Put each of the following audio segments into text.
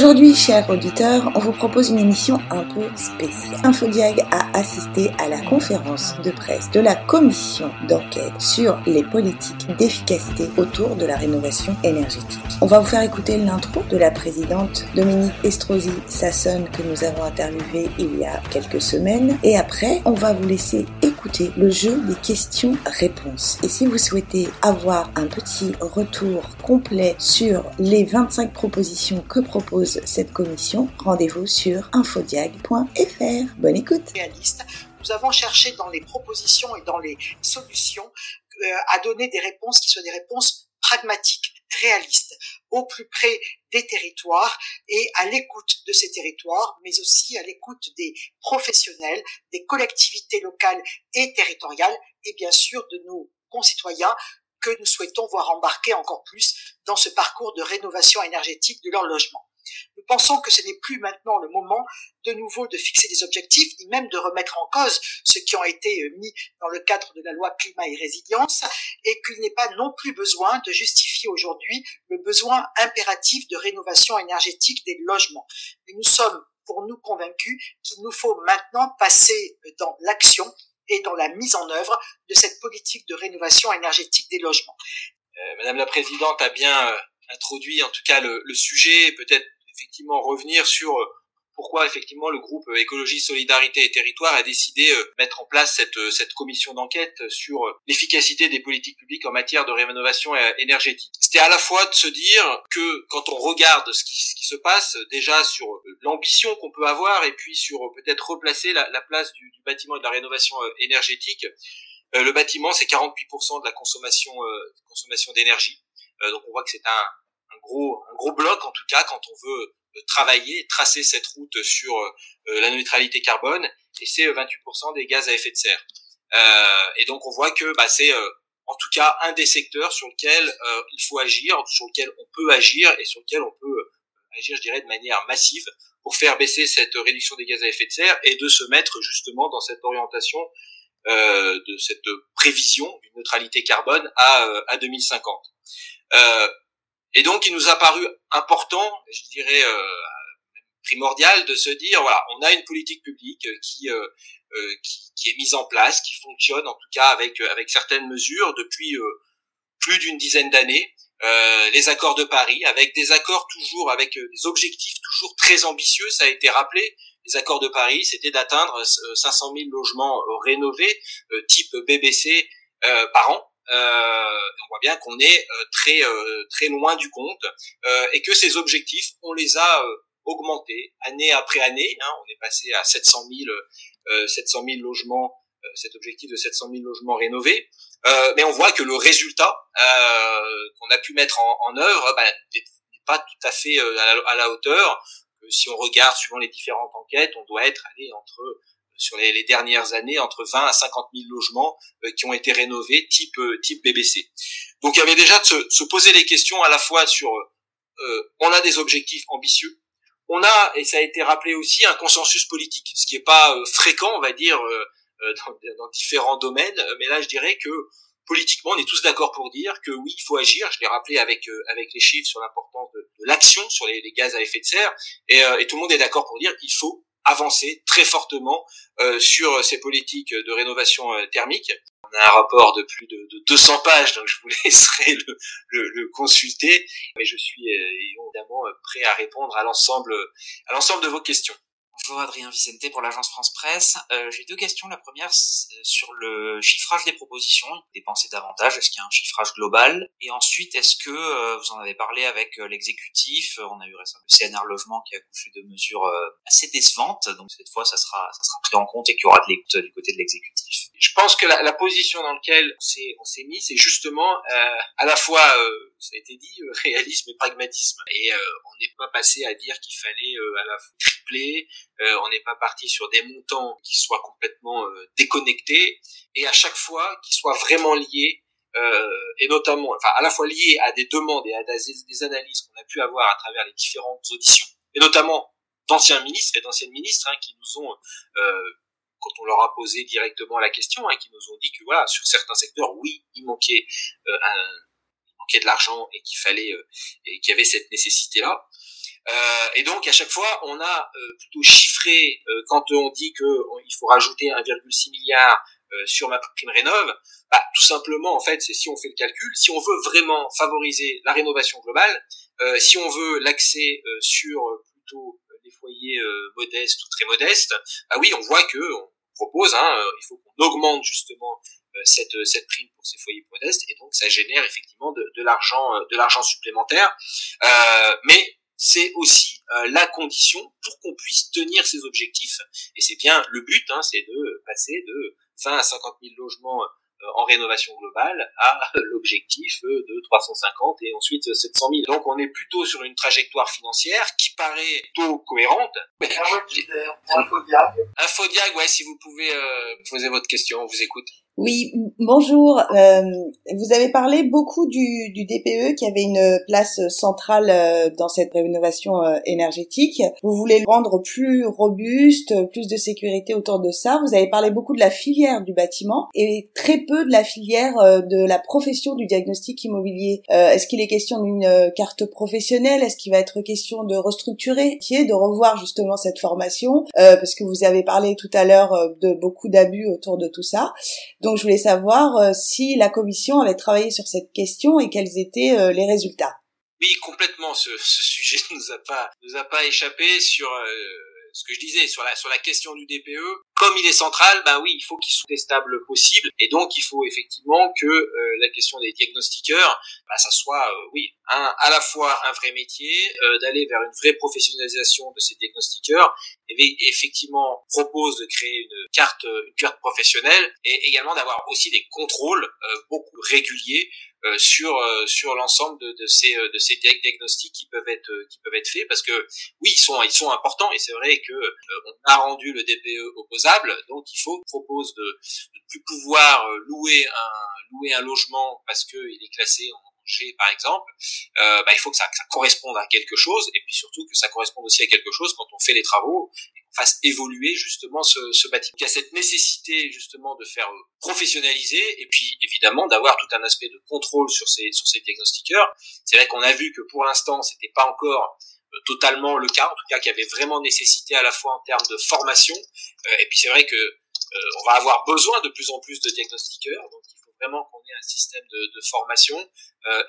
Aujourd'hui, chers auditeurs, on vous propose une émission un peu spéciale. Infodiag a assisté à la conférence de presse de la commission d'enquête sur les politiques d'efficacité autour de la rénovation énergétique. On va vous faire écouter l'intro de la présidente Dominique Estrosi Sasson que nous avons interviewée il y a quelques semaines et après, on va vous laisser écouter le jeu des questions-réponses. Et si vous souhaitez avoir un petit retour complet sur les 25 propositions que propose cette commission, rendez-vous sur infodiag.fr. Bonne écoute. Réaliste. Nous avons cherché dans les propositions et dans les solutions euh, à donner des réponses qui soient des réponses pragmatiques, réalistes, au plus près des territoires et à l'écoute de ces territoires, mais aussi à l'écoute des professionnels, des collectivités locales et territoriales et bien sûr de nos concitoyens que nous souhaitons voir embarquer encore plus dans ce parcours de rénovation énergétique de leur logement. Nous pensons que ce n'est plus maintenant le moment de nouveau de fixer des objectifs, ni même de remettre en cause ceux qui ont été euh, mis dans le cadre de la loi climat et résilience, et qu'il n'est pas non plus besoin de justifier aujourd'hui le besoin impératif de rénovation énergétique des logements. Nous sommes pour nous convaincus qu'il nous faut maintenant passer dans l'action et dans la mise en œuvre de cette politique de rénovation énergétique des logements. Euh, Madame la Présidente a bien euh, introduit en tout cas le, le sujet, peut-être effectivement revenir sur euh, pourquoi effectivement le groupe euh, Écologie, Solidarité et Territoire a décidé de euh, mettre en place cette, cette commission d'enquête sur l'efficacité des politiques publiques en matière de rénovation énergétique. C'était à la fois de se dire que quand on regarde ce qui, ce qui se passe déjà sur l'ambition qu'on peut avoir et puis sur peut-être replacer la, la place du, du, bâtiment et de la rénovation énergétique, le bâtiment c'est 48% de la consommation consommation d'énergie. donc on voit que c'est un gros un gros bloc en tout cas quand on veut euh, travailler, tracer cette route sur euh, la neutralité carbone, et c'est 28% euh, des gaz à effet de serre. et donc on voit que bah, c'est en tout cas un des secteurs sur lequel il faut agir, sur lequel on peut agir et sur lequel on peut agir, je dirais, de manière massive pour faire baisser cette réduction des gaz à effet de serre et de se mettre justement dans cette orientation euh, de cette prévision d'une neutralité carbone à, à 2050. Euh, et donc, il nous a paru important, je dirais euh, primordial, de se dire voilà, on a une politique publique qui, euh, euh, qui, qui est mise en place, qui fonctionne en tout cas avec avec certaines mesures depuis plus d'une dizaine d'années. les accords de Paris, avec des accords toujours avec des objectifs toujours très ambitieux, ça a été rappelé. Les accords de Paris, c'était d'atteindre 500 000 logements rénovés, type BBC par an. Euh, on voit bien qu'on est euh, très euh, très loin du compte et que ces objectifs, on les a augmentés année après année. Hein, on est passé à 700 000 700 000 logements cet objectif de 700 000 logements rénovés. Euh, mais on voit que le résultat euh, qu'on a pu mettre en, en œuvre bah, n'est pas tout à fait à la, à la hauteur. si on regarde suivant les différentes enquêtes, on doit être allé entre sur les, les, dernières années entre 20 à 50 000 logements euh, qui ont été rénovés type euh, type BBC. Donc il y avait déjà de se, se poser des questions à la fois sur euh, on a des objectifs ambitieux, on a et ça a été rappelé aussi un consensus politique, ce qui est pas fréquent on va dire dans, dans, différents domaines, mais là je dirais que politiquement on est tous d'accord pour dire que oui il faut agir. Je l'ai rappelé avec avec les chiffres sur l'importance de, de l'action sur les, les, gaz à effet de serre et, et tout le monde est d'accord pour dire il faut avancer très fortement euh, sur ces politiques de rénovation euh, thermique. On a un rapport de plus de, de 200 pages, donc je vous laisserai le, consulter. Mais je suis euh, évidemment prêt à répondre à l'ensemble de vos questions. Bonjour Adrien Vicente pour l'agence France Presse. Euh, J'ai deux questions. La première euh, sur le chiffrage des propositions. Dépenser davantage, est-ce qu'il y a un chiffrage global? Et ensuite, est-ce que euh, vous en avez parlé avec euh, l'exécutif? On a eu récemment le CNR Logement qui a couché de mesures euh, assez décevantes. Donc cette fois, ça sera, ça sera pris en compte et qu'il y aura de l'écoute du côté de l'exécutif. Je pense que la, la, position dans laquelle on s'est mis, c'est justement à la fois, ça a été dit, réalisme et pragmatisme. Et on n'est pas passé à dire qu'il fallait à la fois tripler euh, on n'est pas parti sur des montants qui soient complètement euh, déconnectés et à chaque fois qui soient vraiment liés euh, et notamment, enfin à la fois liés à des demandes et à des, des analyses qu'on a pu avoir à travers les différentes auditions et notamment d'anciens ministres et d'anciennes ministres hein, qui nous ont quand on leur a posé directement la question, hein, qui nous ont dit que voilà, sur certains secteurs, oui, il manquait un, il manquait de l'argent et qu'il fallait et qu'il y avait cette nécessité là. Euh, et donc à chaque fois, on a euh, plutôt chiffré euh, quand on dit qu'il faut rajouter 1,6 milliard sur ma prime rénov. Bah, tout simplement, en fait, c'est si on fait le calcul, si on veut vraiment favoriser la rénovation globale, si on veut l'accès sur plutôt foyers modestes ou très modestes, bah oui, on voit que on propose, hein, il faut qu'on augmente justement cette, cette prime pour ces foyers modestes et donc ça génère effectivement de, l'argent de l'argent supplémentaire euh, mais c'est aussi euh, la condition pour qu'on puisse tenir ses objectifs. Et c'est bien le but, hein, c'est de passer de 20 à 50 000 logements euh, en rénovation globale à l'objectif euh, de 350 et ensuite 700 000. Donc on est plutôt sur une trajectoire financière qui paraît plutôt cohérente. Un Infodiag, ouais, si vous pouvez poser votre question, on vous écoute. Oui, bonjour. Euh, vous avez parlé beaucoup du, du, DPE qui avait une place centrale euh, dans cette rénovation euh, énergétique. Vous voulez le rendre plus robuste, plus de sécurité autour de ça. Vous avez parlé beaucoup de la filière du bâtiment et très peu de la filière de la profession du diagnostic immobilier. Est-ce qu'il est question d'une carte professionnelle? Est-ce qu'il va être question de restructurer, de revoir justement cette formation? Parce que vous avez parlé tout à l'heure de beaucoup d'abus autour de tout ça. Je voulais savoir euh, si la commission avait travaillé sur cette question et quels étaient euh, les résultats. Oui, complètement. Ce, sujet nous a pas nous a pas échappé sur euh, ce que je disais sur la sur la question du DPE, comme il est central, ben oui, il faut qu'il soit testable possible, et donc il faut effectivement que euh, la question des diagnostiqueurs, ben, ça soit euh, oui, un, à la fois un vrai métier, euh, d'aller vers une vraie professionnalisation de ces diagnostiqueurs, et effectivement propose de créer une carte une carte professionnelle, et également d'avoir aussi des contrôles beaucoup réguliers euh, sur euh, sur l'ensemble de, de, ces euh, de ces diagnostics qui peuvent être qui peuvent être faits. Parce que oui ils sont ils sont importants et c'est vrai que on a rendu le DPE opposable donc il faut propose de ne plus pouvoir louer un louer un logement parce que il est classé en G par exemple, euh, bah, il faut que ça, corresponde à quelque chose et puis surtout que ça corresponde aussi à quelque chose quand on fait les travaux fasse évoluer justement ce, bâtiment. Il y a cette nécessité justement de faire euh, professionnaliser et puis évidemment d'avoir tout un aspect de contrôle sur ces sur ces diagnostiqueurs. C'est vrai qu'on a vu que pour l'instant c'était pas encore euh, totalement le cas, en tout cas qu'il y avait vraiment nécessité à la fois en termes de formation euh, et puis c'est vrai que on va avoir besoin de plus en plus de diagnostiqueurs, donc il faut vraiment qu'on ait un système de, de formation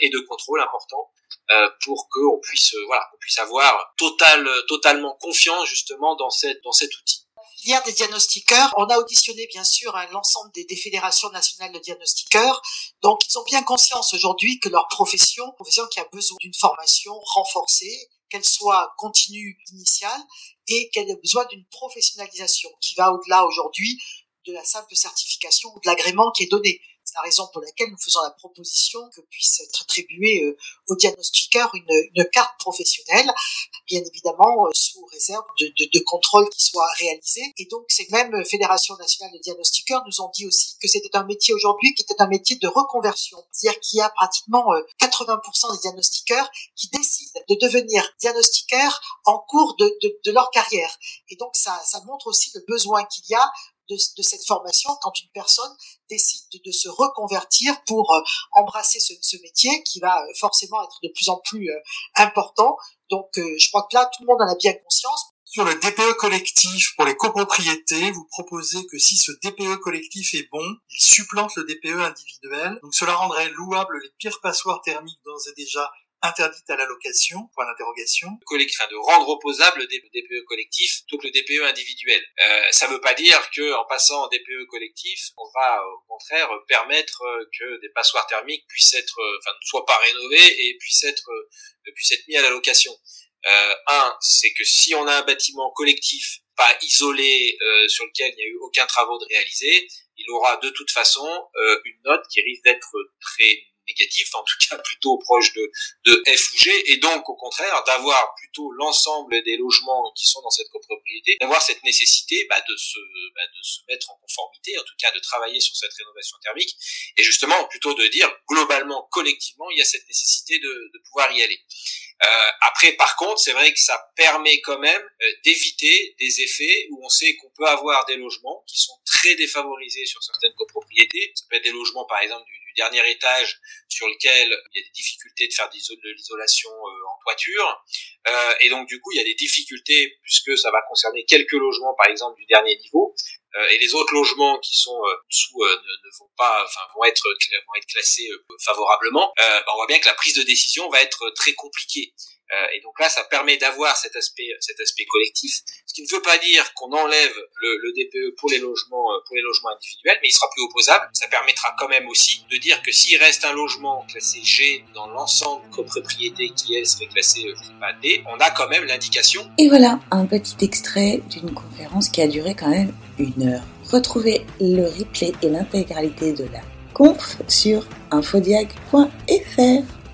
et de contrôle important euh, pour qu'on puisse euh, voilà, qu'on puisse avoir total, totalement confiance justement dans cette dans cet outil filière des diagnostiqueurs, on a auditionné bien sûr hein, l'ensemble des, des, fédérations nationales de diagnostiqueurs. Donc ils ont bien conscience aujourd'hui que leur profession, profession qui a besoin d'une formation renforcée, qu'elle soit continue, initiale, et qu'elle ait besoin d'une professionnalisation qui va au-delà aujourd'hui de la simple certification ou de l'agrément qui est donné. C'est la raison pour laquelle nous faisons la proposition que puisse être attribuée euh, au diagnostiqueur une, carte professionnelle, bien évidemment euh, sous réserve de, de, de contrôle qui soit réalisé. Et donc ces mêmes fédérations nationales de diagnostiqueurs nous ont dit aussi que c'était un métier aujourd'hui qui était un métier de reconversion. C'est-à-dire qu'il y a pratiquement 80% euh, des diagnostiqueurs qui décident de devenir diagnostiqueurs en cours de, de, de leur carrière. Et donc ça, ça montre aussi le besoin qu'il y a de, de, cette formation quand une personne décide de, de se reconvertir pour euh, embrasser ce, ce, métier qui va euh, forcément être de plus en plus euh, important. Donc je crois que là, tout le monde en a bien conscience. Sur le DPE collectif pour les copropriétés, vous proposez que si ce DPE collectif est bon, il supplante le DPE individuel. Donc cela rendrait louable les pires passoires thermiques d'ores et déjà interdite à la location, point d'interrogation. Enfin, de rendre opposable le DPE collectif que le DPE individuel. Euh, ça ne veut pas dire que en passant en DPE collectif, on va au contraire permettre euh, que des passoires thermiques puissent être, euh, enfin, ne soient pas rénovées et puissent être, puissent être mis à la location. Euh, un, c'est que si on a un bâtiment collectif pas isolé euh, sur lequel il n'y a eu aucun travaux de réaliser, il aura de toute façon euh, une note qui risque d'être très en tout cas plutôt proche de, F ou G, et donc au contraire d'avoir plutôt l'ensemble des logements qui sont dans cette copropriété, d'avoir cette nécessité bah, de, se, bah, de se mettre en conformité, en tout cas de travailler sur cette rénovation thermique, et justement plutôt de dire globalement, collectivement, il y a cette nécessité de pouvoir y aller. Euh, après, par contre, c'est vrai que ça permet quand même euh, d'éviter des effets où on sait qu'on peut avoir des logements qui sont très défavorisés sur certaines copropriétés. Ça peut être des logements, par exemple, du, du dernier étage sur lequel il y a des difficultés de faire de l'isolation euh, en toiture. Euh, et donc du coup, il y a des difficultés puisque ça va concerner quelques logements, par exemple du dernier niveau, euh, et les autres logements qui sont euh, sous ne, ne, vont pas, enfin vont être vont être classés favorablement. Bah, on voit bien que la prise de décision va être très compliquée. Euh, et donc là, ça permet d'avoir cet aspect, cet aspect collectif, ce qui ne veut pas dire qu'on enlève le, DPE pour les logements, euh, pour les logements individuels, mais il sera plus opposable. Ça permettra quand même aussi de dire que s'il reste un logement classé G dans l'ensemble copropriété qui elle serait classée, euh, D, on a quand même l'indication. Et voilà un petit extrait d'une conférence qui a duré quand même une heure. Retrouvez le replay et l'intégralité de la conf sur infodiag.fr.